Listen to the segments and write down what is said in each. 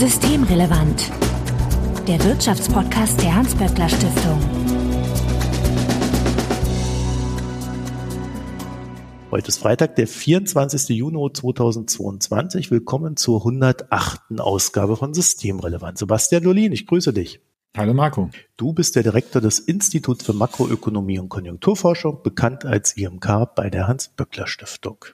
Systemrelevant. Der Wirtschaftspodcast der Hans-Böckler Stiftung. Heute ist Freitag, der 24. Juni 2022. Willkommen zur 108. Ausgabe von Systemrelevant. Sebastian Dolin, ich grüße dich. Hallo Marco. Du bist der Direktor des Instituts für Makroökonomie und Konjunkturforschung, bekannt als IMK bei der Hans-Böckler-Stiftung.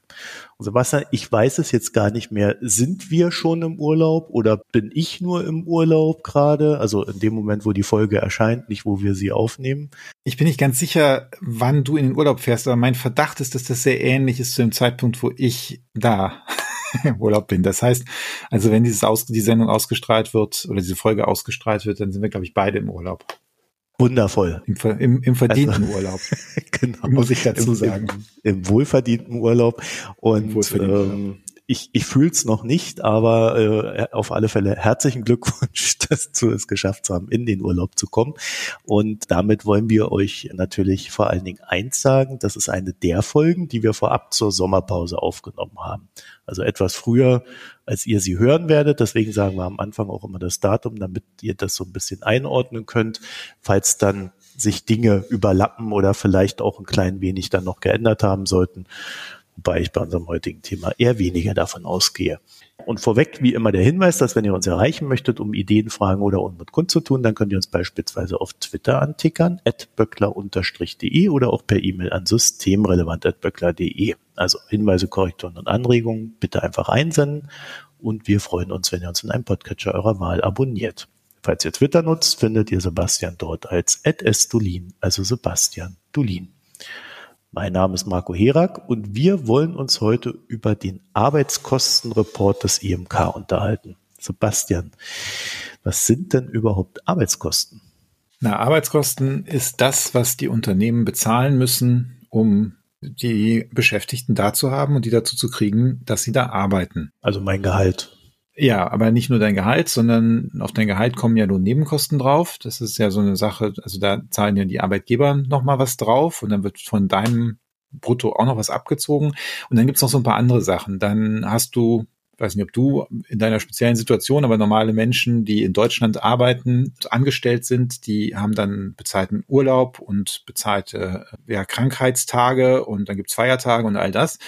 Und Sebastian, ich weiß es jetzt gar nicht mehr. Sind wir schon im Urlaub oder bin ich nur im Urlaub gerade? Also in dem Moment, wo die Folge erscheint, nicht wo wir sie aufnehmen. Ich bin nicht ganz sicher, wann du in den Urlaub fährst, aber mein Verdacht ist, dass das sehr ähnlich ist zu dem Zeitpunkt, wo ich da im Urlaub bin. Das heißt, also wenn dieses Aus die Sendung ausgestrahlt wird oder diese Folge ausgestrahlt wird, dann sind wir, glaube ich, beide im Urlaub. Wundervoll. Im, im, im verdienten also, Urlaub. genau. Muss ich dazu sagen. Im, im wohlverdienten Urlaub. Und wohlverdienten ähm, ich, ich fühle es noch nicht, aber äh, auf alle Fälle herzlichen Glückwunsch, dass du es geschafft haben, in den Urlaub zu kommen. Und damit wollen wir euch natürlich vor allen Dingen eins sagen, das ist eine der Folgen, die wir vorab zur Sommerpause aufgenommen haben. Also etwas früher, als ihr sie hören werdet. Deswegen sagen wir am Anfang auch immer das Datum, damit ihr das so ein bisschen einordnen könnt, falls dann sich Dinge überlappen oder vielleicht auch ein klein wenig dann noch geändert haben sollten wobei ich bei unserem heutigen Thema eher weniger davon ausgehe. Und vorweg, wie immer, der Hinweis, dass wenn ihr uns erreichen möchtet, um Ideen, Fragen oder Unmut kundzutun, dann könnt ihr uns beispielsweise auf Twitter antickern, at böckler-de oder auch per E-Mail an systemrelevant.böckler.de. Also Hinweise, Korrekturen und Anregungen bitte einfach einsenden und wir freuen uns, wenn ihr uns in einem Podcatcher eurer Wahl abonniert. Falls ihr Twitter nutzt, findet ihr Sebastian dort als at @sdulin, also Sebastian Dulin. Mein Name ist Marco Herak und wir wollen uns heute über den Arbeitskostenreport des IMK unterhalten. Sebastian, was sind denn überhaupt Arbeitskosten? Na, Arbeitskosten ist das, was die Unternehmen bezahlen müssen, um die Beschäftigten da zu haben und die dazu zu kriegen, dass sie da arbeiten. Also mein Gehalt. Ja, aber nicht nur dein Gehalt, sondern auf dein Gehalt kommen ja nur Nebenkosten drauf. Das ist ja so eine Sache, also da zahlen ja die Arbeitgeber nochmal was drauf und dann wird von deinem Brutto auch noch was abgezogen. Und dann gibt's noch so ein paar andere Sachen. Dann hast du, weiß nicht, ob du in deiner speziellen Situation, aber normale Menschen, die in Deutschland arbeiten, angestellt sind, die haben dann bezahlten Urlaub und bezahlte ja, Krankheitstage und dann gibt's Feiertage und all das.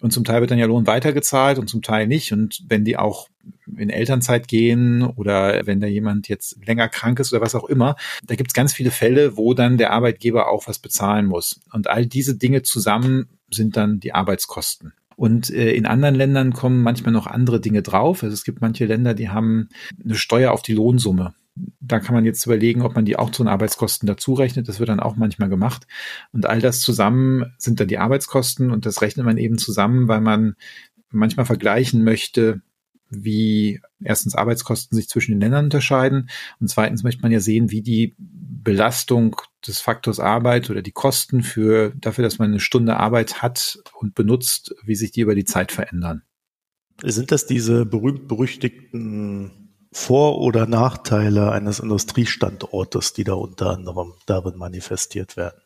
Und zum Teil wird dann ja Lohn weitergezahlt und zum Teil nicht. Und wenn die auch in Elternzeit gehen oder wenn da jemand jetzt länger krank ist oder was auch immer, da gibt es ganz viele Fälle, wo dann der Arbeitgeber auch was bezahlen muss. Und all diese Dinge zusammen sind dann die Arbeitskosten. Und äh, in anderen Ländern kommen manchmal noch andere Dinge drauf. Also es gibt manche Länder, die haben eine Steuer auf die Lohnsumme da kann man jetzt überlegen, ob man die auch zu den Arbeitskosten dazu rechnet. Das wird dann auch manchmal gemacht. Und all das zusammen sind dann die Arbeitskosten und das rechnet man eben zusammen, weil man manchmal vergleichen möchte, wie erstens Arbeitskosten sich zwischen den Ländern unterscheiden und zweitens möchte man ja sehen, wie die Belastung des Faktors Arbeit oder die Kosten für dafür, dass man eine Stunde Arbeit hat und benutzt, wie sich die über die Zeit verändern. Sind das diese berühmt-berüchtigten vor- oder Nachteile eines Industriestandortes, die da unter anderem darin manifestiert werden?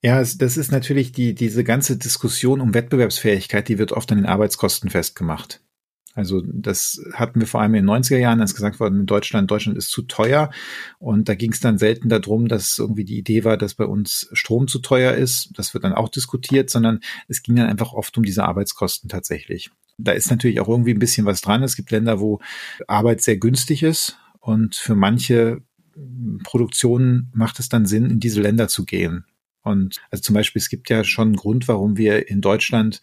Ja, das ist natürlich die, diese ganze Diskussion um Wettbewerbsfähigkeit, die wird oft an den Arbeitskosten festgemacht. Also das hatten wir vor allem in den 90er Jahren, als gesagt worden, in Deutschland, Deutschland ist zu teuer. Und da ging es dann selten darum, dass irgendwie die Idee war, dass bei uns Strom zu teuer ist. Das wird dann auch diskutiert, sondern es ging dann einfach oft um diese Arbeitskosten tatsächlich. Da ist natürlich auch irgendwie ein bisschen was dran. Es gibt Länder, wo Arbeit sehr günstig ist und für manche Produktionen macht es dann Sinn, in diese Länder zu gehen. Und also zum Beispiel, es gibt ja schon einen Grund, warum wir in Deutschland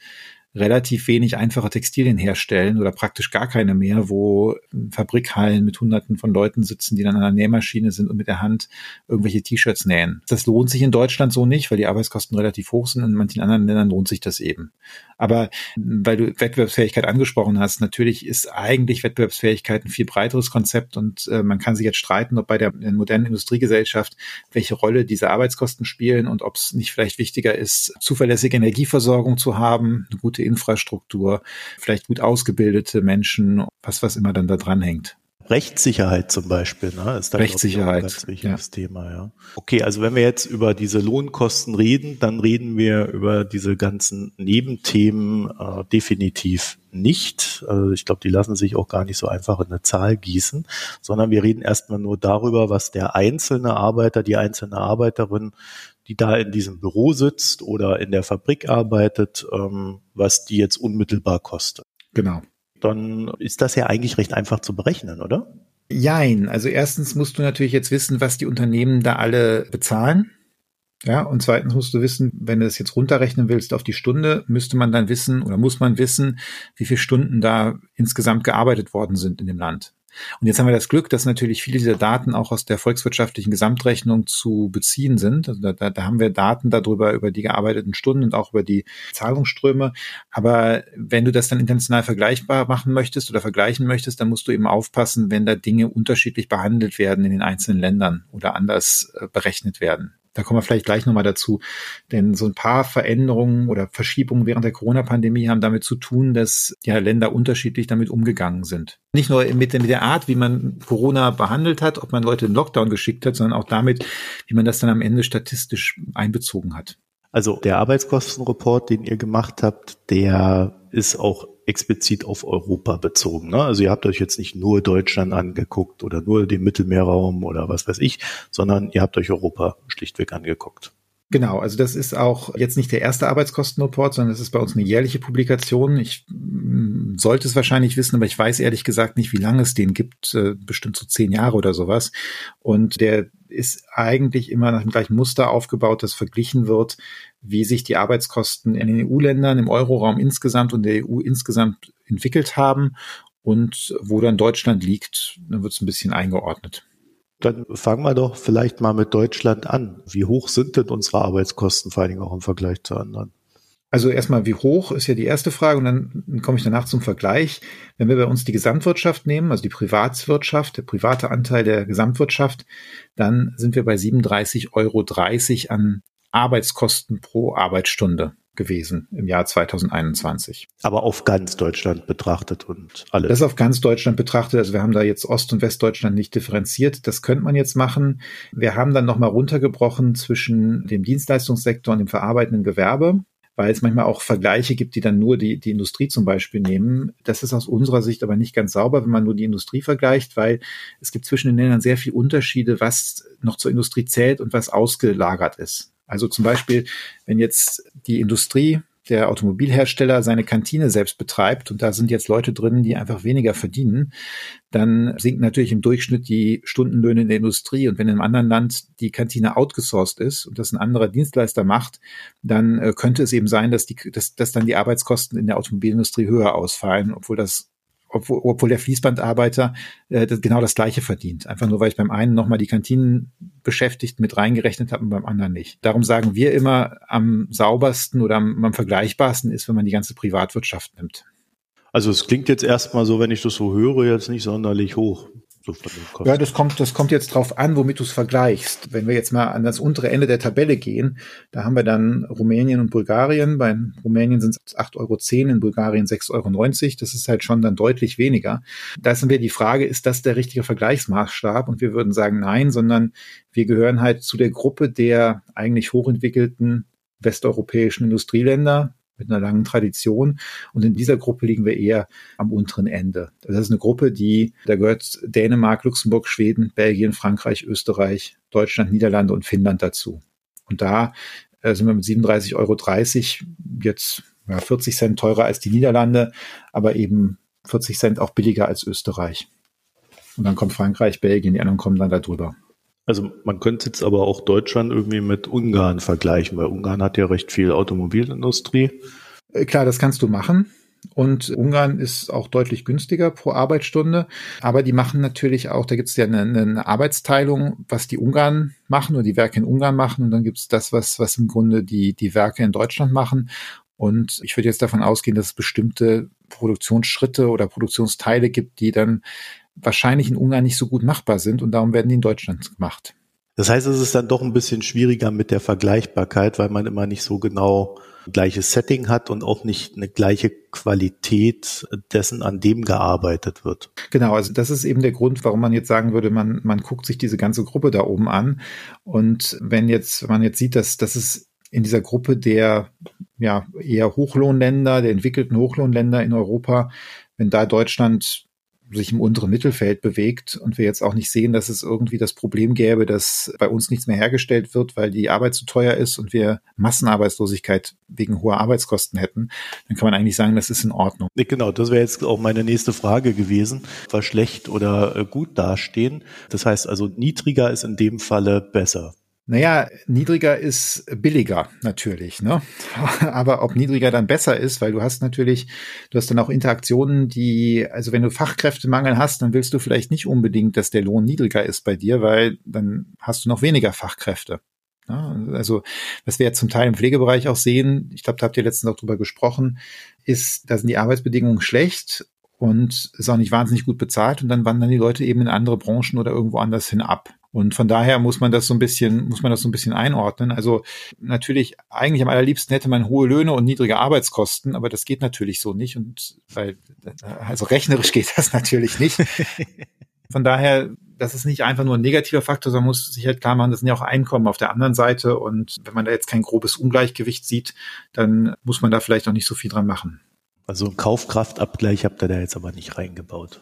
relativ wenig einfache Textilien herstellen oder praktisch gar keine mehr, wo Fabrikhallen mit hunderten von Leuten sitzen, die dann an der Nähmaschine sind und mit der Hand irgendwelche T-Shirts nähen. Das lohnt sich in Deutschland so nicht, weil die Arbeitskosten relativ hoch sind. In manchen anderen Ländern lohnt sich das eben. Aber weil du Wettbewerbsfähigkeit angesprochen hast, natürlich ist eigentlich Wettbewerbsfähigkeit ein viel breiteres Konzept und äh, man kann sich jetzt streiten, ob bei der modernen Industriegesellschaft welche Rolle diese Arbeitskosten spielen und ob es nicht vielleicht wichtiger ist, zuverlässige Energieversorgung zu haben, eine gute Infrastruktur, vielleicht gut ausgebildete Menschen, was was immer dann da dran hängt. Rechtssicherheit zum Beispiel, ne, ist da Rechtssicherheit. ein ganz wichtiges ja. Thema, ja. Okay, also wenn wir jetzt über diese Lohnkosten reden, dann reden wir über diese ganzen Nebenthemen äh, definitiv nicht. Also ich glaube, die lassen sich auch gar nicht so einfach in eine Zahl gießen, sondern wir reden erstmal nur darüber, was der einzelne Arbeiter, die einzelne Arbeiterin, die da in diesem Büro sitzt oder in der Fabrik arbeitet, ähm, was die jetzt unmittelbar kostet. Genau dann ist das ja eigentlich recht einfach zu berechnen, oder? Jein. Also erstens musst du natürlich jetzt wissen, was die Unternehmen da alle bezahlen. Ja, und zweitens musst du wissen, wenn du das jetzt runterrechnen willst auf die Stunde, müsste man dann wissen oder muss man wissen, wie viele Stunden da insgesamt gearbeitet worden sind in dem Land. Und jetzt haben wir das Glück, dass natürlich viele dieser Daten auch aus der volkswirtschaftlichen Gesamtrechnung zu beziehen sind. Also da, da, da haben wir Daten darüber, über die gearbeiteten Stunden und auch über die Zahlungsströme. Aber wenn du das dann international vergleichbar machen möchtest oder vergleichen möchtest, dann musst du eben aufpassen, wenn da Dinge unterschiedlich behandelt werden in den einzelnen Ländern oder anders äh, berechnet werden. Da kommen wir vielleicht gleich nochmal dazu. Denn so ein paar Veränderungen oder Verschiebungen während der Corona-Pandemie haben damit zu tun, dass ja Länder unterschiedlich damit umgegangen sind. Nicht nur mit, mit der Art, wie man Corona behandelt hat, ob man Leute in Lockdown geschickt hat, sondern auch damit, wie man das dann am Ende statistisch einbezogen hat. Also der Arbeitskostenreport, den ihr gemacht habt, der ist auch explizit auf Europa bezogen. Ne? Also ihr habt euch jetzt nicht nur Deutschland angeguckt oder nur den Mittelmeerraum oder was weiß ich, sondern ihr habt euch Europa schlichtweg angeguckt. Genau, also das ist auch jetzt nicht der erste Arbeitskostenreport, sondern das ist bei uns eine jährliche Publikation. Ich mm, sollte es wahrscheinlich wissen, aber ich weiß ehrlich gesagt nicht, wie lange es den gibt, äh, bestimmt so zehn Jahre oder sowas. Und der ist eigentlich immer nach dem gleichen Muster aufgebaut, das verglichen wird, wie sich die Arbeitskosten in den EU-Ländern, im Euroraum insgesamt und der EU insgesamt entwickelt haben und wo dann Deutschland liegt, dann wird es ein bisschen eingeordnet. Dann fangen wir doch vielleicht mal mit Deutschland an. Wie hoch sind denn unsere Arbeitskosten, vor allen Dingen auch im Vergleich zu anderen? Also erstmal, wie hoch ist ja die erste Frage und dann komme ich danach zum Vergleich. Wenn wir bei uns die Gesamtwirtschaft nehmen, also die Privatswirtschaft, der private Anteil der Gesamtwirtschaft, dann sind wir bei 37,30 Euro an Arbeitskosten pro Arbeitsstunde gewesen im Jahr 2021. Aber auf ganz Deutschland betrachtet und alles. Das auf ganz Deutschland betrachtet. Also wir haben da jetzt Ost- und Westdeutschland nicht differenziert. Das könnte man jetzt machen. Wir haben dann nochmal runtergebrochen zwischen dem Dienstleistungssektor und dem verarbeitenden Gewerbe weil es manchmal auch Vergleiche gibt, die dann nur die, die Industrie zum Beispiel nehmen. Das ist aus unserer Sicht aber nicht ganz sauber, wenn man nur die Industrie vergleicht, weil es gibt zwischen den Ländern sehr viele Unterschiede, was noch zur Industrie zählt und was ausgelagert ist. Also zum Beispiel, wenn jetzt die Industrie der Automobilhersteller seine Kantine selbst betreibt und da sind jetzt Leute drin, die einfach weniger verdienen, dann sinken natürlich im Durchschnitt die Stundenlöhne in der Industrie. Und wenn in einem anderen Land die Kantine outgesourced ist und das ein anderer Dienstleister macht, dann äh, könnte es eben sein, dass, die, dass, dass dann die Arbeitskosten in der Automobilindustrie höher ausfallen, obwohl das obwohl, obwohl der Fließbandarbeiter äh, das, genau das Gleiche verdient. Einfach nur, weil ich beim einen nochmal die Kantinen beschäftigt mit reingerechnet habe und beim anderen nicht. Darum sagen wir immer, am saubersten oder am, am vergleichbarsten ist, wenn man die ganze Privatwirtschaft nimmt. Also es klingt jetzt erstmal so, wenn ich das so höre, jetzt nicht sonderlich hoch. So ja, das kommt, das kommt jetzt drauf an, womit du es vergleichst. Wenn wir jetzt mal an das untere Ende der Tabelle gehen, da haben wir dann Rumänien und Bulgarien. Bei Rumänien sind es 8,10 Euro, in Bulgarien 6,90 Euro. Das ist halt schon dann deutlich weniger. Da ist dann wieder die Frage, ist das der richtige Vergleichsmaßstab? Und wir würden sagen nein, sondern wir gehören halt zu der Gruppe der eigentlich hochentwickelten westeuropäischen Industrieländer, mit einer langen Tradition. Und in dieser Gruppe liegen wir eher am unteren Ende. Das ist eine Gruppe, die, da gehört Dänemark, Luxemburg, Schweden, Belgien, Frankreich, Österreich, Deutschland, Niederlande und Finnland dazu. Und da äh, sind wir mit 37,30 Euro jetzt ja, 40 Cent teurer als die Niederlande, aber eben 40 Cent auch billiger als Österreich. Und dann kommt Frankreich, Belgien, die anderen kommen dann da drüber. Also man könnte jetzt aber auch Deutschland irgendwie mit Ungarn vergleichen, weil Ungarn hat ja recht viel Automobilindustrie. Äh, klar, das kannst du machen. Und Ungarn ist auch deutlich günstiger pro Arbeitsstunde. Aber die machen natürlich auch, da gibt es ja eine, eine, Arbeitsteilung, was die Ungarn machen oder die Werke in Ungarn machen. Und dann gibt es das, was, was im Grunde die, die Werke in Deutschland machen. Und ich würde jetzt davon ausgehen, dass es bestimmte Produktionsschritte oder Produktionsteile gibt, die dann wahrscheinlich in Ungarn nicht so gut machbar sind und darum werden die in Deutschland gemacht. Das heißt, es ist dann doch ein bisschen schwieriger mit der Vergleichbarkeit, weil man immer nicht so genau gleiches Setting hat und auch nicht eine gleiche Qualität dessen, an dem gearbeitet wird. Genau, also das ist eben der Grund, warum man jetzt sagen würde, man, man guckt sich diese ganze Gruppe da oben an. Und wenn jetzt, wenn man jetzt sieht, dass, dass es in dieser Gruppe der ja, eher Hochlohnländer, der entwickelten Hochlohnländer in Europa, wenn da Deutschland sich im unteren Mittelfeld bewegt und wir jetzt auch nicht sehen, dass es irgendwie das Problem gäbe, dass bei uns nichts mehr hergestellt wird, weil die Arbeit zu teuer ist und wir Massenarbeitslosigkeit wegen hoher Arbeitskosten hätten, dann kann man eigentlich sagen, das ist in Ordnung. Genau, das wäre jetzt auch meine nächste Frage gewesen. War schlecht oder äh, gut dastehen. Das heißt also, niedriger ist in dem Falle besser. Naja, niedriger ist billiger natürlich, ne? Aber ob niedriger dann besser ist, weil du hast natürlich, du hast dann auch Interaktionen, die, also wenn du Fachkräftemangel hast, dann willst du vielleicht nicht unbedingt, dass der Lohn niedriger ist bei dir, weil dann hast du noch weniger Fachkräfte. Ne? Also, was wir jetzt zum Teil im Pflegebereich auch sehen, ich glaube, da habt ihr letztens auch drüber gesprochen, ist, da sind die Arbeitsbedingungen schlecht und ist auch nicht wahnsinnig gut bezahlt und dann wandern die Leute eben in andere Branchen oder irgendwo anders hin ab. Und von daher muss man das so ein bisschen, muss man das so ein bisschen einordnen. Also natürlich, eigentlich am allerliebsten hätte man hohe Löhne und niedrige Arbeitskosten, aber das geht natürlich so nicht. Und weil, also rechnerisch geht das natürlich nicht. Von daher, das ist nicht einfach nur ein negativer Faktor, sondern muss sich halt klar machen, das sind ja auch Einkommen auf der anderen Seite. Und wenn man da jetzt kein grobes Ungleichgewicht sieht, dann muss man da vielleicht auch nicht so viel dran machen. Also einen Kaufkraftabgleich habt ihr da jetzt aber nicht reingebaut.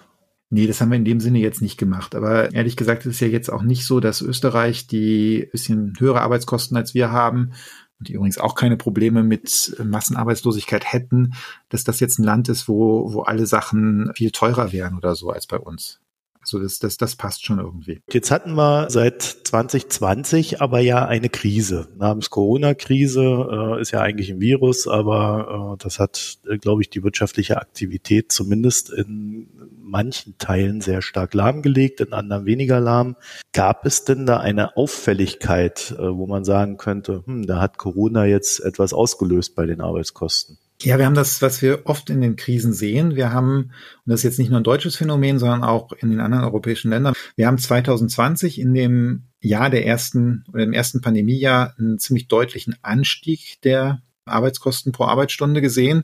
Nee, das haben wir in dem Sinne jetzt nicht gemacht. Aber ehrlich gesagt ist es ja jetzt auch nicht so, dass Österreich die bisschen höhere Arbeitskosten als wir haben und die übrigens auch keine Probleme mit Massenarbeitslosigkeit hätten, dass das jetzt ein Land ist, wo, wo alle Sachen viel teurer wären oder so als bei uns. Also das, das, das passt schon irgendwie. Jetzt hatten wir seit 2020 aber ja eine Krise. Namens Corona-Krise äh, ist ja eigentlich ein Virus, aber äh, das hat, äh, glaube ich, die wirtschaftliche Aktivität zumindest in manchen Teilen sehr stark lahmgelegt, in anderen weniger lahm. Gab es denn da eine Auffälligkeit, äh, wo man sagen könnte, hm, da hat Corona jetzt etwas ausgelöst bei den Arbeitskosten? Ja, wir haben das, was wir oft in den Krisen sehen. Wir haben, und das ist jetzt nicht nur ein deutsches Phänomen, sondern auch in den anderen europäischen Ländern, wir haben 2020 in dem Jahr der ersten oder im ersten Pandemiejahr einen ziemlich deutlichen Anstieg der Arbeitskosten pro Arbeitsstunde gesehen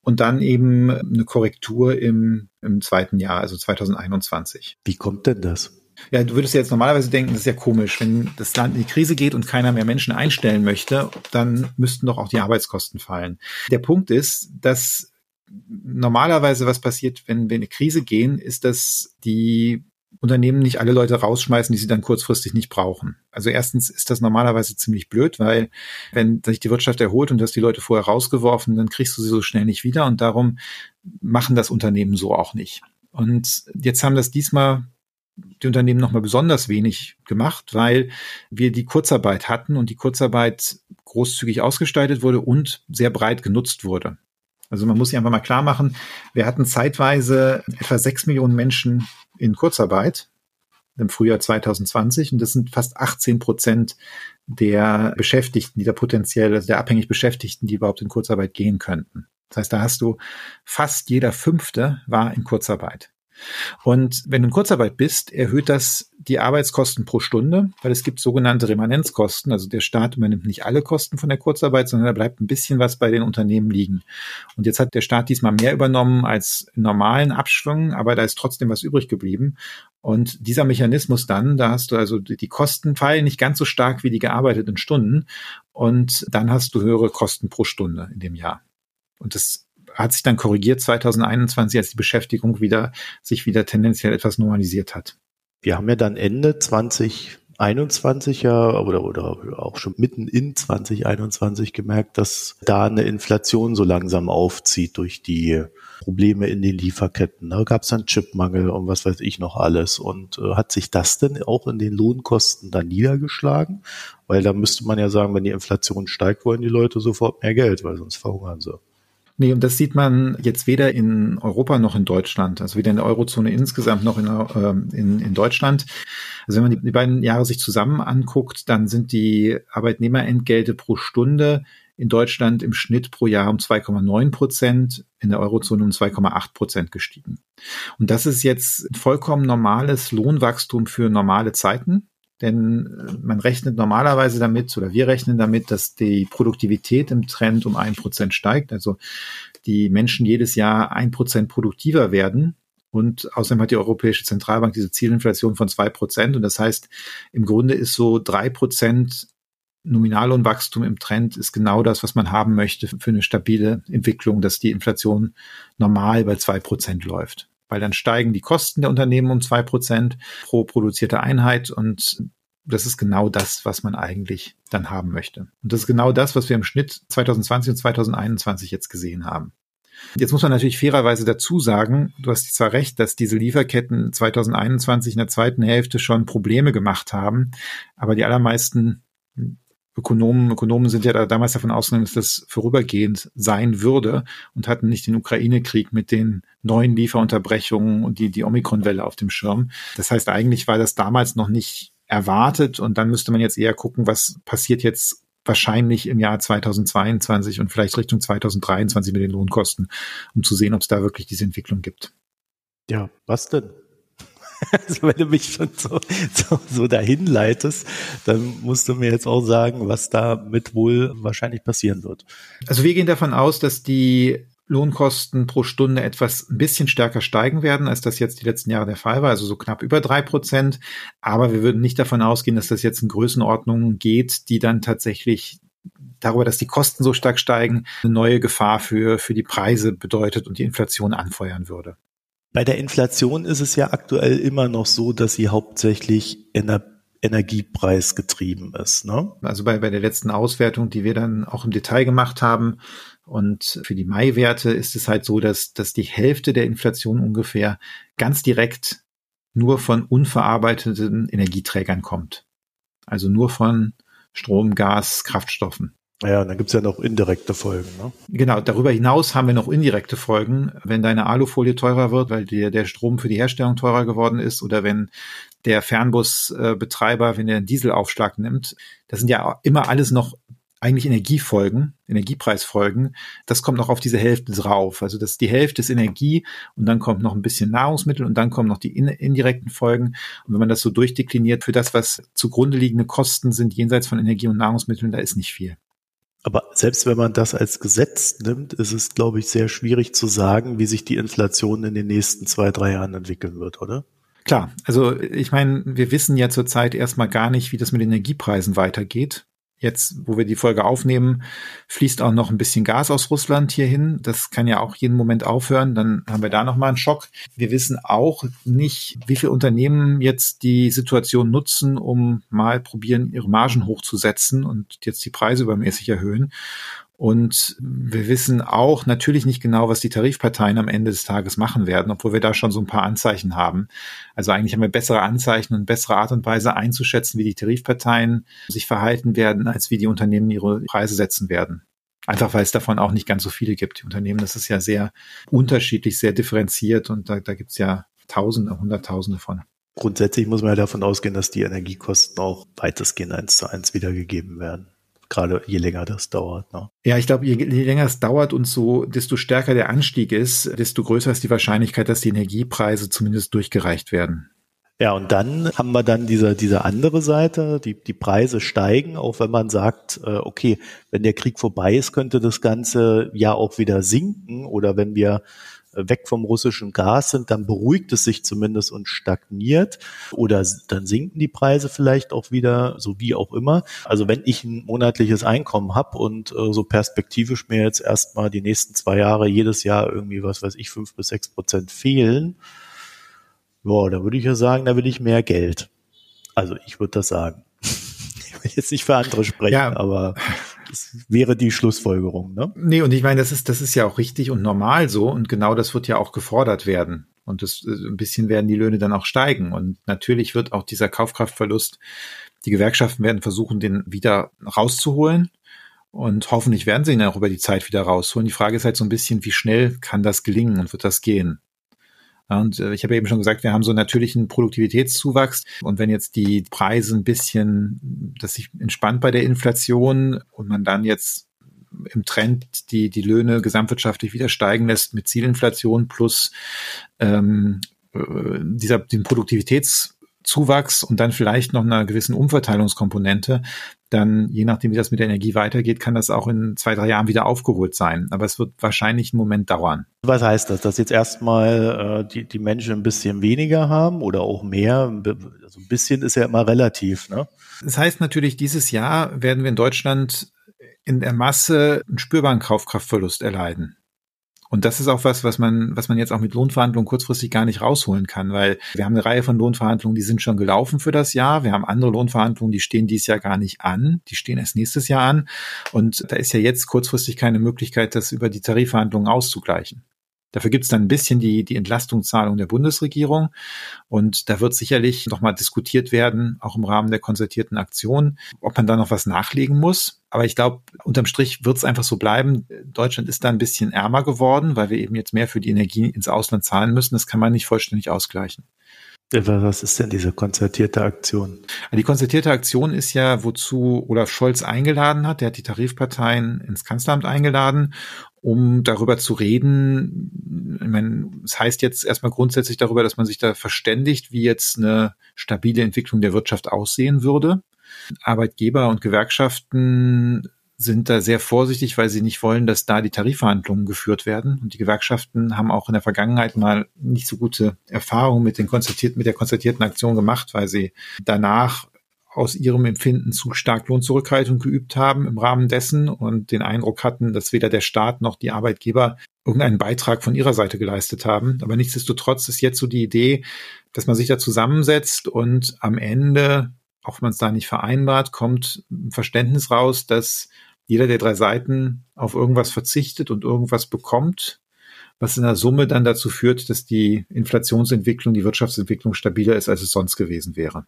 und dann eben eine Korrektur im, im zweiten Jahr, also 2021. Wie kommt denn das? Ja, du würdest jetzt normalerweise denken, das ist ja komisch, wenn das Land in die Krise geht und keiner mehr Menschen einstellen möchte, dann müssten doch auch die Arbeitskosten fallen. Der Punkt ist, dass normalerweise was passiert, wenn wir in eine Krise gehen, ist, dass die Unternehmen nicht alle Leute rausschmeißen, die sie dann kurzfristig nicht brauchen. Also erstens ist das normalerweise ziemlich blöd, weil wenn sich die Wirtschaft erholt und du hast die Leute vorher rausgeworfen, dann kriegst du sie so schnell nicht wieder und darum machen das Unternehmen so auch nicht. Und jetzt haben das diesmal die Unternehmen nochmal besonders wenig gemacht, weil wir die Kurzarbeit hatten und die Kurzarbeit großzügig ausgestaltet wurde und sehr breit genutzt wurde. Also man muss sich einfach mal klar machen, wir hatten zeitweise etwa sechs Millionen Menschen in Kurzarbeit im Frühjahr 2020 und das sind fast 18 Prozent der Beschäftigten, die da potenziell, also der abhängig Beschäftigten, die überhaupt in Kurzarbeit gehen könnten. Das heißt, da hast du fast jeder Fünfte war in Kurzarbeit. Und wenn du in Kurzarbeit bist, erhöht das die Arbeitskosten pro Stunde, weil es gibt sogenannte Remanenzkosten. Also der Staat übernimmt nicht alle Kosten von der Kurzarbeit, sondern da bleibt ein bisschen was bei den Unternehmen liegen. Und jetzt hat der Staat diesmal mehr übernommen als normalen Abschwüngen, aber da ist trotzdem was übrig geblieben. Und dieser Mechanismus dann, da hast du also die Kosten fallen nicht ganz so stark wie die gearbeiteten Stunden und dann hast du höhere Kosten pro Stunde in dem Jahr. Und das hat sich dann korrigiert 2021, als die Beschäftigung wieder sich wieder tendenziell etwas normalisiert hat. Wir haben ja dann Ende 2021 ja oder oder auch schon mitten in 2021 gemerkt, dass da eine Inflation so langsam aufzieht durch die Probleme in den Lieferketten. Da gab es dann Chipmangel und was weiß ich noch alles. Und äh, hat sich das denn auch in den Lohnkosten dann niedergeschlagen? Weil da müsste man ja sagen, wenn die Inflation steigt, wollen die Leute sofort mehr Geld, weil sonst verhungern sie. Nee, und das sieht man jetzt weder in Europa noch in Deutschland, also weder in der Eurozone insgesamt noch in, äh, in, in Deutschland. Also wenn man die, die beiden Jahre sich zusammen anguckt, dann sind die Arbeitnehmerentgelte pro Stunde in Deutschland im Schnitt pro Jahr um 2,9 Prozent, in der Eurozone um 2,8 Prozent gestiegen. Und das ist jetzt vollkommen normales Lohnwachstum für normale Zeiten. Denn äh, man rechnet normalerweise damit oder wir rechnen damit, dass die Produktivität im Trend um ein Prozent steigt. Also die Menschen jedes Jahr ein Prozent produktiver werden. Und außerdem hat die Europäische Zentralbank diese Zielinflation von zwei Prozent. Und das heißt, im Grunde ist so drei Prozent Nominallohnwachstum im Trend ist genau das, was man haben möchte für eine stabile Entwicklung, dass die Inflation normal bei zwei Prozent läuft weil dann steigen die Kosten der Unternehmen um zwei Prozent pro produzierte Einheit und das ist genau das, was man eigentlich dann haben möchte. Und das ist genau das, was wir im Schnitt 2020 und 2021 jetzt gesehen haben. Jetzt muss man natürlich fairerweise dazu sagen, du hast zwar recht, dass diese Lieferketten 2021 in der zweiten Hälfte schon Probleme gemacht haben, aber die allermeisten Ökonomen, Ökonomen sind ja da damals davon ausgegangen, dass das vorübergehend sein würde und hatten nicht den Ukraine-Krieg mit den neuen Lieferunterbrechungen und die, die Omikron-Welle auf dem Schirm. Das heißt, eigentlich war das damals noch nicht erwartet und dann müsste man jetzt eher gucken, was passiert jetzt wahrscheinlich im Jahr 2022 und vielleicht Richtung 2023 mit den Lohnkosten, um zu sehen, ob es da wirklich diese Entwicklung gibt. Ja, was denn? Also wenn du mich schon so, so, so dahin leitest, dann musst du mir jetzt auch sagen, was damit wohl wahrscheinlich passieren wird. Also wir gehen davon aus, dass die Lohnkosten pro Stunde etwas ein bisschen stärker steigen werden, als das jetzt die letzten Jahre der Fall war, also so knapp über drei Prozent. Aber wir würden nicht davon ausgehen, dass das jetzt in Größenordnungen geht, die dann tatsächlich darüber, dass die Kosten so stark steigen, eine neue Gefahr für, für die Preise bedeutet und die Inflation anfeuern würde. Bei der Inflation ist es ja aktuell immer noch so, dass sie hauptsächlich Ener Energiepreis getrieben ist. Ne? Also bei, bei der letzten Auswertung, die wir dann auch im Detail gemacht haben, und für die Mai-Werte ist es halt so, dass, dass die Hälfte der Inflation ungefähr ganz direkt nur von unverarbeiteten Energieträgern kommt. Also nur von Strom, Gas, Kraftstoffen. Ja, und dann gibt's ja noch indirekte Folgen. Ne? Genau, darüber hinaus haben wir noch indirekte Folgen, wenn deine Alufolie teurer wird, weil dir der Strom für die Herstellung teurer geworden ist oder wenn der Fernbusbetreiber, wenn er einen Dieselaufschlag nimmt. Das sind ja immer alles noch eigentlich Energiefolgen, Energiepreisfolgen. Das kommt noch auf diese Hälfte drauf. Also das ist die Hälfte ist Energie und dann kommt noch ein bisschen Nahrungsmittel und dann kommen noch die indirekten Folgen. Und wenn man das so durchdekliniert für das, was zugrunde liegende Kosten sind jenseits von Energie und Nahrungsmitteln, da ist nicht viel. Aber selbst wenn man das als Gesetz nimmt, ist es, glaube ich, sehr schwierig zu sagen, wie sich die Inflation in den nächsten zwei, drei Jahren entwickeln wird, oder? Klar, also ich meine, wir wissen ja zurzeit erstmal gar nicht, wie das mit Energiepreisen weitergeht. Jetzt, wo wir die Folge aufnehmen, fließt auch noch ein bisschen Gas aus Russland hierhin. Das kann ja auch jeden Moment aufhören. Dann haben wir da nochmal einen Schock. Wir wissen auch nicht, wie viele Unternehmen jetzt die Situation nutzen, um mal probieren, ihre Margen hochzusetzen und jetzt die Preise übermäßig erhöhen. Und wir wissen auch natürlich nicht genau, was die Tarifparteien am Ende des Tages machen werden, obwohl wir da schon so ein paar Anzeichen haben. Also eigentlich haben wir bessere Anzeichen und bessere Art und Weise einzuschätzen, wie die Tarifparteien sich verhalten werden, als wie die Unternehmen ihre Preise setzen werden. Einfach weil es davon auch nicht ganz so viele gibt. Die Unternehmen, das ist ja sehr unterschiedlich, sehr differenziert und da, da gibt es ja Tausende, Hunderttausende von. Grundsätzlich muss man ja davon ausgehen, dass die Energiekosten auch weitestgehend eins zu eins wiedergegeben werden gerade je länger das dauert. Ne? Ja, ich glaube, je, je, länger es dauert und so, desto stärker der Anstieg ist, desto größer ist die Wahrscheinlichkeit, dass die Energiepreise zumindest durchgereicht werden. Ja, und dann haben wir dann diese, diese andere Seite, die, die Preise steigen, auch wenn man sagt, äh, okay, wenn der Krieg vorbei ist, könnte das Ganze ja auch wieder sinken oder wenn wir weg vom russischen Gas sind, dann beruhigt es sich zumindest und stagniert oder dann sinken die Preise vielleicht auch wieder, so wie auch immer. Also wenn ich ein monatliches Einkommen habe und äh, so perspektivisch mir jetzt erstmal die nächsten zwei Jahre jedes Jahr irgendwie, was weiß ich, fünf bis sechs Prozent fehlen, boah, da würde ich ja sagen, da will ich mehr Geld. Also ich würde das sagen. Ich will jetzt nicht für andere sprechen, ja. aber das wäre die Schlussfolgerung, ne? Nee, und ich meine, das ist, das ist ja auch richtig und normal so und genau das wird ja auch gefordert werden. Und das, äh, ein bisschen werden die Löhne dann auch steigen. Und natürlich wird auch dieser Kaufkraftverlust, die Gewerkschaften werden versuchen, den wieder rauszuholen. Und hoffentlich werden sie ihn auch über die Zeit wieder rausholen. Die Frage ist halt so ein bisschen, wie schnell kann das gelingen und wird das gehen? Und äh, ich habe eben schon gesagt, wir haben so einen natürlichen Produktivitätszuwachs. Und wenn jetzt die Preise ein bisschen, das sich entspannt bei der Inflation und man dann jetzt im Trend die, die Löhne gesamtwirtschaftlich wieder steigen lässt mit Zielinflation plus ähm, äh, dieser, den Produktivitäts Zuwachs und dann vielleicht noch einer gewissen Umverteilungskomponente, dann je nachdem, wie das mit der Energie weitergeht, kann das auch in zwei, drei Jahren wieder aufgeholt sein. Aber es wird wahrscheinlich einen Moment dauern. Was heißt das? Dass jetzt erstmal äh, die, die Menschen ein bisschen weniger haben oder auch mehr? Also ein bisschen ist ja immer relativ, ne? Das heißt natürlich, dieses Jahr werden wir in Deutschland in der Masse einen spürbaren Kaufkraftverlust erleiden. Und das ist auch was, was man, was man jetzt auch mit Lohnverhandlungen kurzfristig gar nicht rausholen kann, weil wir haben eine Reihe von Lohnverhandlungen, die sind schon gelaufen für das Jahr. Wir haben andere Lohnverhandlungen, die stehen dieses Jahr gar nicht an. Die stehen erst nächstes Jahr an. Und da ist ja jetzt kurzfristig keine Möglichkeit, das über die Tarifverhandlungen auszugleichen. Dafür gibt es dann ein bisschen die, die Entlastungszahlung der Bundesregierung. Und da wird sicherlich nochmal diskutiert werden, auch im Rahmen der konzertierten Aktion, ob man da noch was nachlegen muss. Aber ich glaube, unterm Strich wird es einfach so bleiben. Deutschland ist da ein bisschen ärmer geworden, weil wir eben jetzt mehr für die Energie ins Ausland zahlen müssen. Das kann man nicht vollständig ausgleichen. Was ist denn diese konzertierte Aktion? Die konzertierte Aktion ist ja, wozu Olaf Scholz eingeladen hat. Der hat die Tarifparteien ins Kanzleramt eingeladen, um darüber zu reden. Ich meine, es heißt jetzt erstmal grundsätzlich darüber, dass man sich da verständigt, wie jetzt eine stabile Entwicklung der Wirtschaft aussehen würde. Arbeitgeber und Gewerkschaften sind da sehr vorsichtig, weil sie nicht wollen, dass da die Tarifverhandlungen geführt werden. Und die Gewerkschaften haben auch in der Vergangenheit mal nicht so gute Erfahrungen mit den konstatierten, mit der konstatierten Aktion gemacht, weil sie danach aus ihrem Empfinden zu stark Lohnzurückhaltung geübt haben im Rahmen dessen und den Eindruck hatten, dass weder der Staat noch die Arbeitgeber irgendeinen Beitrag von ihrer Seite geleistet haben. Aber nichtsdestotrotz ist jetzt so die Idee, dass man sich da zusammensetzt und am Ende, auch wenn man es da nicht vereinbart, kommt ein Verständnis raus, dass jeder der drei Seiten auf irgendwas verzichtet und irgendwas bekommt, was in der Summe dann dazu führt, dass die Inflationsentwicklung, die Wirtschaftsentwicklung stabiler ist, als es sonst gewesen wäre.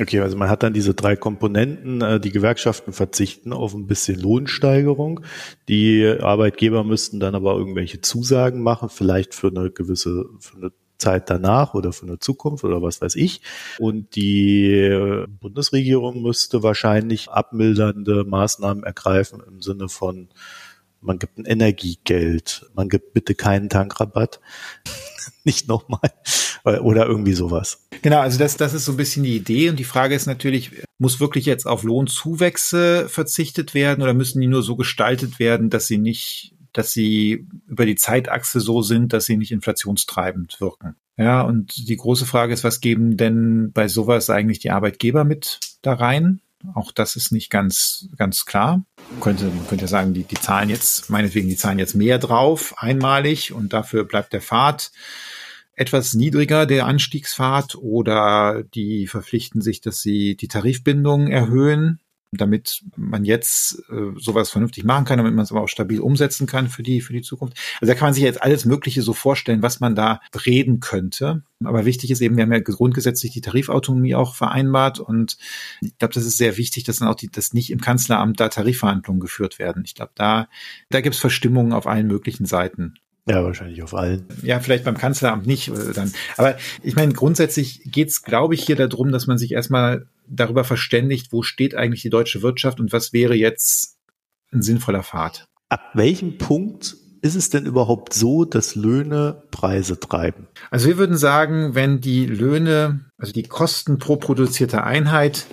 Okay, also man hat dann diese drei Komponenten. Äh, die Gewerkschaften verzichten auf ein bisschen Lohnsteigerung. Die Arbeitgeber müssten dann aber irgendwelche Zusagen machen, vielleicht für eine gewisse, für eine Zeit danach oder für eine Zukunft oder was weiß ich. Und die äh, Bundesregierung müsste wahrscheinlich abmildernde Maßnahmen ergreifen im Sinne von, man gibt ein Energiegeld, man gibt bitte keinen Tankrabatt, nicht nochmal oder irgendwie sowas. Genau, also das, das ist so ein bisschen die Idee und die Frage ist natürlich, muss wirklich jetzt auf Lohnzuwächse verzichtet werden oder müssen die nur so gestaltet werden, dass sie nicht dass sie über die Zeitachse so sind, dass sie nicht inflationstreibend wirken. Ja, und die große Frage ist, was geben denn bei sowas eigentlich die Arbeitgeber mit da rein? Auch das ist nicht ganz, ganz klar. Man könnte, man könnte sagen, die, die zahlen jetzt, meinetwegen, die zahlen jetzt mehr drauf, einmalig, und dafür bleibt der Pfad etwas niedriger, der Anstiegspfad, oder die verpflichten sich, dass sie die Tarifbindung erhöhen damit man jetzt äh, sowas vernünftig machen kann, damit man es aber auch stabil umsetzen kann für die, für die Zukunft. Also da kann man sich jetzt alles Mögliche so vorstellen, was man da reden könnte. Aber wichtig ist eben, wir haben ja grundgesetzlich die Tarifautonomie auch vereinbart und ich glaube, das ist sehr wichtig, dass dann auch die, dass nicht im Kanzleramt da Tarifverhandlungen geführt werden. Ich glaube, da, da gibt es Verstimmungen auf allen möglichen Seiten. Ja, wahrscheinlich auf allen. Ja, vielleicht beim Kanzleramt nicht. Äh, dann. Aber ich meine, grundsätzlich geht es, glaube ich, hier darum, dass man sich erstmal darüber verständigt, wo steht eigentlich die deutsche Wirtschaft und was wäre jetzt ein sinnvoller Pfad. Ab welchem Punkt ist es denn überhaupt so, dass Löhne Preise treiben? Also wir würden sagen, wenn die Löhne, also die Kosten pro produzierte Einheit,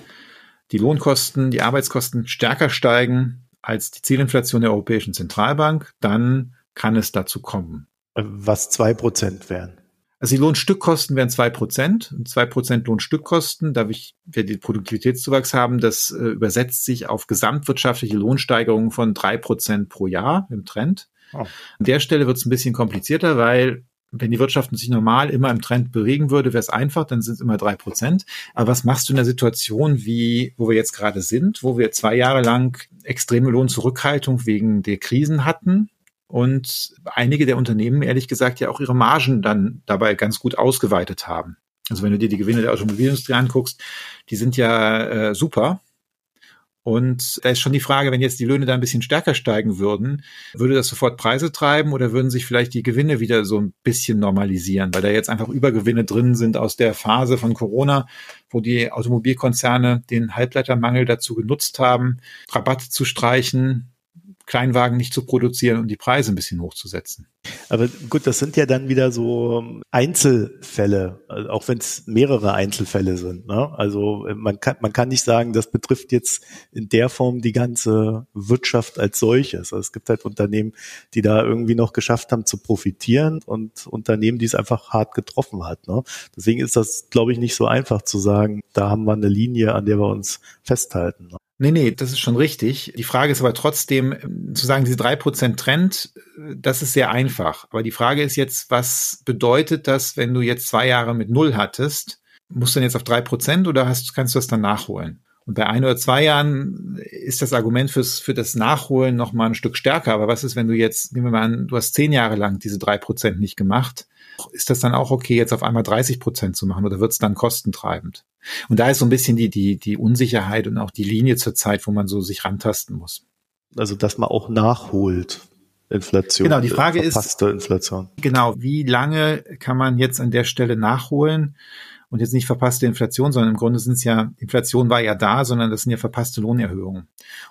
die Lohnkosten, die Arbeitskosten stärker steigen als die Zielinflation der Europäischen Zentralbank, dann kann es dazu kommen. Was zwei Prozent wären. Also die Lohnstückkosten wären zwei Prozent. Zwei Prozent Lohnstückkosten, da wir die Produktivitätszuwachs haben, das äh, übersetzt sich auf gesamtwirtschaftliche Lohnsteigerungen von drei Prozent pro Jahr im Trend. Oh. An der Stelle wird es ein bisschen komplizierter, weil wenn die Wirtschaft sich normal immer im Trend bewegen würde, wäre es einfach, dann sind es immer drei Prozent. Aber was machst du in der Situation, wie, wo wir jetzt gerade sind, wo wir zwei Jahre lang extreme Lohnzurückhaltung wegen der Krisen hatten? Und einige der Unternehmen, ehrlich gesagt, ja auch ihre Margen dann dabei ganz gut ausgeweitet haben. Also wenn du dir die Gewinne der Automobilindustrie anguckst, die sind ja äh, super. Und da ist schon die Frage, wenn jetzt die Löhne da ein bisschen stärker steigen würden, würde das sofort Preise treiben oder würden sich vielleicht die Gewinne wieder so ein bisschen normalisieren, weil da jetzt einfach Übergewinne drin sind aus der Phase von Corona, wo die Automobilkonzerne den Halbleitermangel dazu genutzt haben, Rabatte zu streichen, Kleinwagen nicht zu produzieren und die Preise ein bisschen hochzusetzen. Aber gut, das sind ja dann wieder so Einzelfälle, also auch wenn es mehrere Einzelfälle sind. Ne? Also man kann, man kann nicht sagen, das betrifft jetzt in der Form die ganze Wirtschaft als solches. Also es gibt halt Unternehmen, die da irgendwie noch geschafft haben zu profitieren und Unternehmen, die es einfach hart getroffen hat. Ne? Deswegen ist das, glaube ich, nicht so einfach zu sagen, da haben wir eine Linie, an der wir uns festhalten. Ne? Nee, nee, das ist schon richtig. Die Frage ist aber trotzdem, zu sagen, diese drei Prozent Trend, das ist sehr einfach. Aber die Frage ist jetzt, was bedeutet das, wenn du jetzt zwei Jahre mit Null hattest? Musst du dann jetzt auf drei Prozent oder hast, kannst du das dann nachholen? Und bei ein oder zwei Jahren ist das Argument fürs, für das Nachholen noch mal ein Stück stärker. Aber was ist, wenn du jetzt, nehmen wir mal an, du hast zehn Jahre lang diese drei Prozent nicht gemacht? Ist das dann auch okay, jetzt auf einmal 30 Prozent zu machen oder wird es dann kostentreibend? Und da ist so ein bisschen die, die, die Unsicherheit und auch die Linie zur Zeit, wo man so sich rantasten muss. Also, dass man auch nachholt. Inflation. Genau, die Frage ist, Inflation. Genau, wie lange kann man jetzt an der Stelle nachholen? Und jetzt nicht verpasste Inflation, sondern im Grunde sind es ja, Inflation war ja da, sondern das sind ja verpasste Lohnerhöhungen.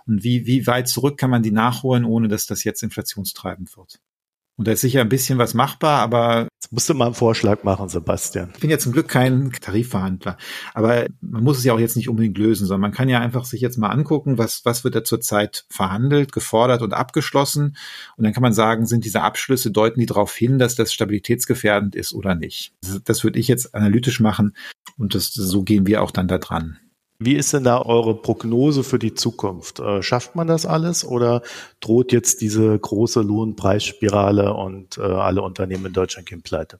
Und wie, wie weit zurück kann man die nachholen, ohne dass das jetzt inflationstreibend wird? Und da ist sicher ein bisschen was machbar, aber. Jetzt musst du mal einen Vorschlag machen, Sebastian. Ich bin ja zum Glück kein Tarifverhandler. Aber man muss es ja auch jetzt nicht unbedingt lösen, sondern man kann ja einfach sich jetzt mal angucken, was, was wird da zurzeit verhandelt, gefordert und abgeschlossen. Und dann kann man sagen, sind diese Abschlüsse, deuten die darauf hin, dass das stabilitätsgefährdend ist oder nicht. Das, das würde ich jetzt analytisch machen. Und das, so gehen wir auch dann da dran. Wie ist denn da eure Prognose für die Zukunft? Äh, schafft man das alles oder droht jetzt diese große Lohnpreisspirale und äh, alle Unternehmen in Deutschland gehen pleite?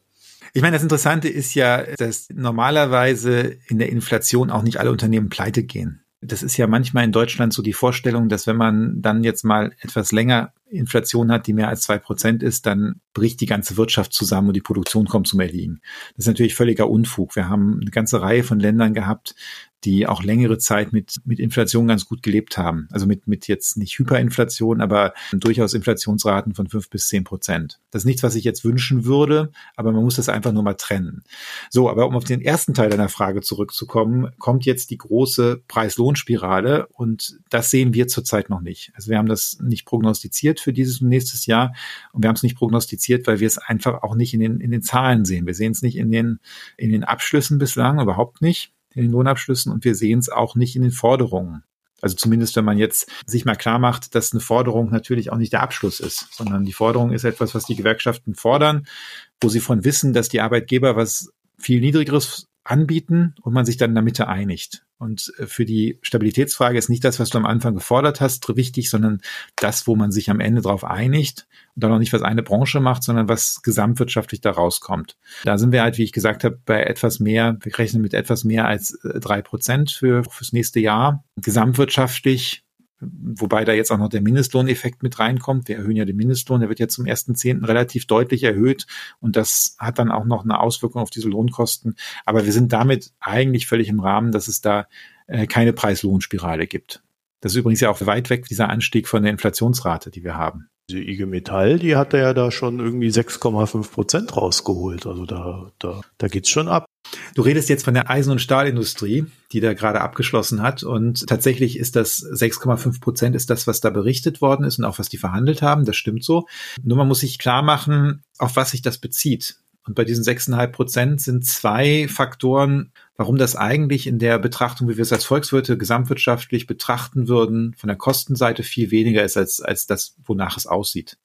Ich meine, das Interessante ist ja, dass normalerweise in der Inflation auch nicht alle Unternehmen pleite gehen. Das ist ja manchmal in Deutschland so die Vorstellung, dass wenn man dann jetzt mal etwas länger Inflation hat, die mehr als zwei Prozent ist, dann bricht die ganze Wirtschaft zusammen und die Produktion kommt zum Erliegen. Das ist natürlich völliger Unfug. Wir haben eine ganze Reihe von Ländern gehabt, die auch längere Zeit mit, mit Inflation ganz gut gelebt haben. Also mit, mit jetzt nicht Hyperinflation, aber durchaus Inflationsraten von fünf bis zehn Prozent. Das ist nichts, was ich jetzt wünschen würde, aber man muss das einfach nur mal trennen. So, aber um auf den ersten Teil deiner Frage zurückzukommen, kommt jetzt die große Preis-Lohn-Spirale und das sehen wir zurzeit noch nicht. Also wir haben das nicht prognostiziert für dieses und nächstes Jahr und wir haben es nicht prognostiziert, weil wir es einfach auch nicht in den, in den Zahlen sehen. Wir sehen es nicht in den, in den Abschlüssen bislang, überhaupt nicht in den Lohnabschlüssen und wir sehen es auch nicht in den Forderungen. Also zumindest, wenn man jetzt sich mal klar macht, dass eine Forderung natürlich auch nicht der Abschluss ist, sondern die Forderung ist etwas, was die Gewerkschaften fordern, wo sie von wissen, dass die Arbeitgeber was viel niedrigeres anbieten und man sich dann in der Mitte einigt. Und äh, für die Stabilitätsfrage ist nicht das, was du am Anfang gefordert hast, wichtig, sondern das, wo man sich am Ende darauf einigt und dann auch nicht, was eine Branche macht, sondern was gesamtwirtschaftlich da rauskommt. Da sind wir halt, wie ich gesagt habe, bei etwas mehr, wir rechnen mit etwas mehr als äh, drei Prozent für, fürs nächste Jahr. Gesamtwirtschaftlich wobei da jetzt auch noch der Mindestlohneffekt mit reinkommt. Wir erhöhen ja den Mindestlohn, der wird jetzt zum ersten Zehnten relativ deutlich erhöht und das hat dann auch noch eine Auswirkung auf diese Lohnkosten. Aber wir sind damit eigentlich völlig im Rahmen, dass es da äh, keine Preis-Lohnspirale gibt. Das ist übrigens ja auch weit weg dieser Anstieg von der Inflationsrate, die wir haben. Die IG Metall, die hat ja da schon irgendwie 6,5 Prozent rausgeholt. Also da, da, da geht's schon ab. Du redest jetzt von der Eisen- und Stahlindustrie, die da gerade abgeschlossen hat. Und tatsächlich ist das 6,5 Prozent ist das, was da berichtet worden ist und auch was die verhandelt haben. Das stimmt so. Nur man muss sich klar machen, auf was sich das bezieht. Und bei diesen 6,5 Prozent sind zwei Faktoren, warum das eigentlich in der Betrachtung, wie wir es als Volkswirte gesamtwirtschaftlich betrachten würden, von der Kostenseite viel weniger ist als, als das, wonach es aussieht.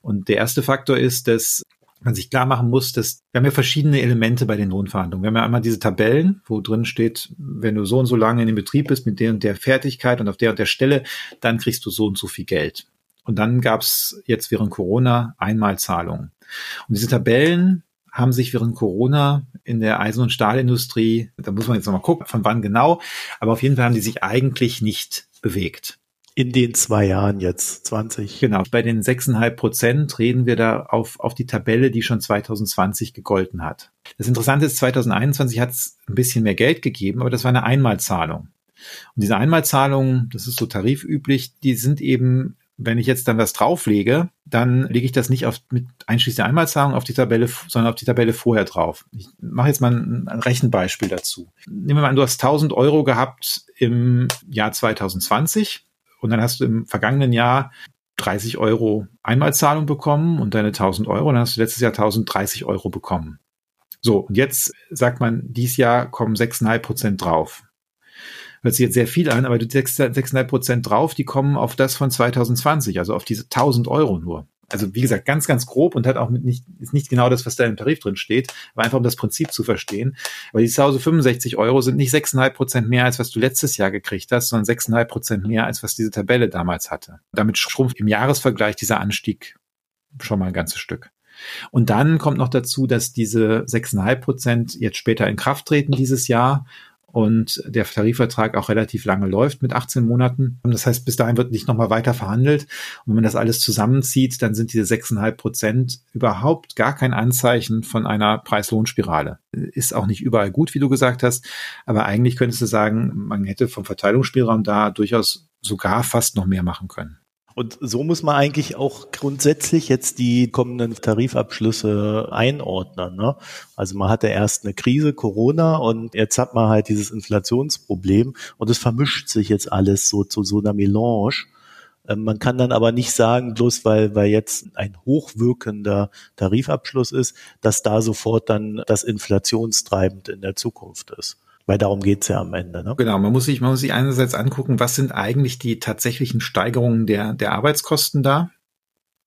Und der erste Faktor ist, dass man sich klar machen muss, dass wir haben ja verschiedene Elemente bei den Lohnverhandlungen. Wir haben ja einmal diese Tabellen, wo drin steht, wenn du so und so lange in dem Betrieb bist mit der und der Fertigkeit und auf der und der Stelle, dann kriegst du so und so viel Geld. Und dann gab's jetzt während Corona Einmalzahlungen. Und diese Tabellen haben sich während Corona in der Eisen- und Stahlindustrie, da muss man jetzt nochmal gucken, von wann genau, aber auf jeden Fall haben die sich eigentlich nicht bewegt. In den zwei Jahren jetzt, 20. Genau, bei den 6,5 Prozent reden wir da auf, auf die Tabelle, die schon 2020 gegolten hat. Das Interessante ist, 2021 hat es ein bisschen mehr Geld gegeben, aber das war eine Einmalzahlung. Und diese Einmalzahlungen, das ist so tarifüblich, die sind eben wenn ich jetzt dann was drauflege, dann lege ich das nicht auf, mit einschließlich der Einmalzahlung auf die Tabelle, sondern auf die Tabelle vorher drauf. Ich mache jetzt mal ein, Rechenbeispiel dazu. Nehmen wir mal an, du hast 1000 Euro gehabt im Jahr 2020 und dann hast du im vergangenen Jahr 30 Euro Einmalzahlung bekommen und deine 1000 Euro, dann hast du letztes Jahr 1030 Euro bekommen. So, und jetzt sagt man, dieses Jahr kommen 6,5 Prozent drauf. Hört sich jetzt sehr viel an, aber du 6,5 Prozent drauf, die kommen auf das von 2020, also auf diese 1000 Euro nur also wie gesagt, ganz, ganz grob und hat auch mit nicht, ist nicht genau das, was da im Tarif drin steht, aber einfach um das Prinzip zu verstehen. Weil die zu Hause 65 Euro sind nicht 6,5 Prozent mehr, als was du letztes Jahr gekriegt hast, sondern 6,5 Prozent mehr, als was diese Tabelle damals hatte. Damit schrumpft im Jahresvergleich dieser Anstieg schon mal ein ganzes Stück. Und dann kommt noch dazu, dass diese 6,5 Prozent jetzt später in Kraft treten dieses Jahr und der Tarifvertrag auch relativ lange läuft mit 18 Monaten. Das heißt, bis dahin wird nicht nochmal weiter verhandelt. Und wenn man das alles zusammenzieht, dann sind diese 6,5 Prozent überhaupt gar kein Anzeichen von einer Preis-Lohn-Spirale. Ist auch nicht überall gut, wie du gesagt hast. Aber eigentlich könntest du sagen, man hätte vom Verteilungsspielraum da durchaus sogar fast noch mehr machen können. Und so muss man eigentlich auch grundsätzlich jetzt die kommenden Tarifabschlüsse einordnen. Ne? Also man hatte erst eine Krise, Corona, und jetzt hat man halt dieses Inflationsproblem und es vermischt sich jetzt alles so zu so einer Melange. Ähm, man kann dann aber nicht sagen, bloß weil, weil jetzt ein hochwirkender Tarifabschluss ist, dass da sofort dann das inflationstreibend in der Zukunft ist. Weil darum geht's ja am Ende. Ne? Genau, man muss sich, man muss sich einerseits angucken, was sind eigentlich die tatsächlichen Steigerungen der, der Arbeitskosten da.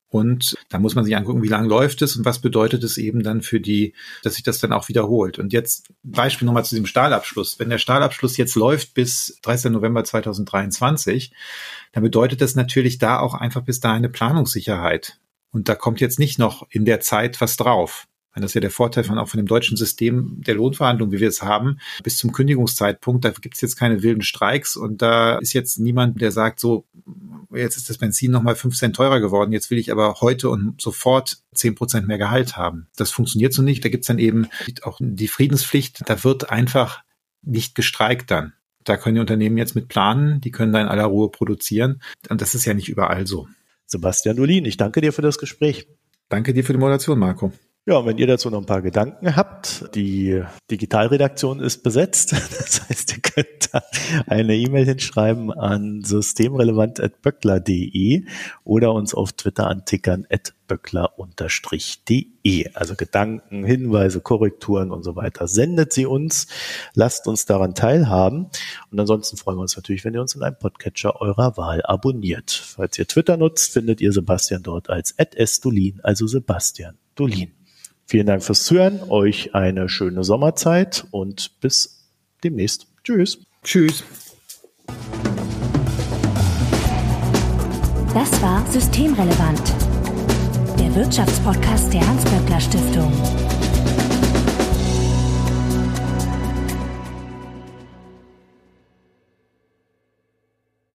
Und da muss man sich angucken, wie lange läuft es und was bedeutet es eben dann für die, dass sich das dann auch wiederholt. Und jetzt Beispiel nochmal zu diesem Stahlabschluss. Wenn der Stahlabschluss jetzt läuft bis 13. November 2023, dann bedeutet das natürlich da auch einfach bis dahin eine Planungssicherheit. Und da kommt jetzt nicht noch in der Zeit was drauf. Das ist ja der Vorteil von auch von dem deutschen System der Lohnverhandlung, wie wir es haben, bis zum Kündigungszeitpunkt. Da gibt es jetzt keine wilden Streiks und da ist jetzt niemand, der sagt, so, jetzt ist das Benzin nochmal fünf Cent teurer geworden, jetzt will ich aber heute und sofort zehn Prozent mehr Gehalt haben. Das funktioniert so nicht. Da gibt es dann eben auch die Friedenspflicht. Da wird einfach nicht gestreikt dann. Da können die Unternehmen jetzt mit planen, die können da in aller Ruhe produzieren. Und das ist ja nicht überall so. Sebastian Dolin, ich danke dir für das Gespräch. Danke dir für die Moderation, Marco. Ja, und wenn ihr dazu noch ein paar Gedanken habt, die Digitalredaktion ist besetzt. Das heißt, ihr könnt da eine E-Mail hinschreiben an systemrelevant.böckler.de oder uns auf Twitter antickern at böckler-de. Also Gedanken, Hinweise, Korrekturen und so weiter. Sendet sie uns, lasst uns daran teilhaben. Und ansonsten freuen wir uns natürlich, wenn ihr uns in einem Podcatcher eurer Wahl abonniert. Falls ihr Twitter nutzt, findet ihr Sebastian dort als @sdolin, also Sebastian Dolin. Vielen Dank fürs Zuhören, euch eine schöne Sommerzeit und bis demnächst. Tschüss. Tschüss. Das war Systemrelevant, der Wirtschaftspodcast der Hans-Böckler Stiftung.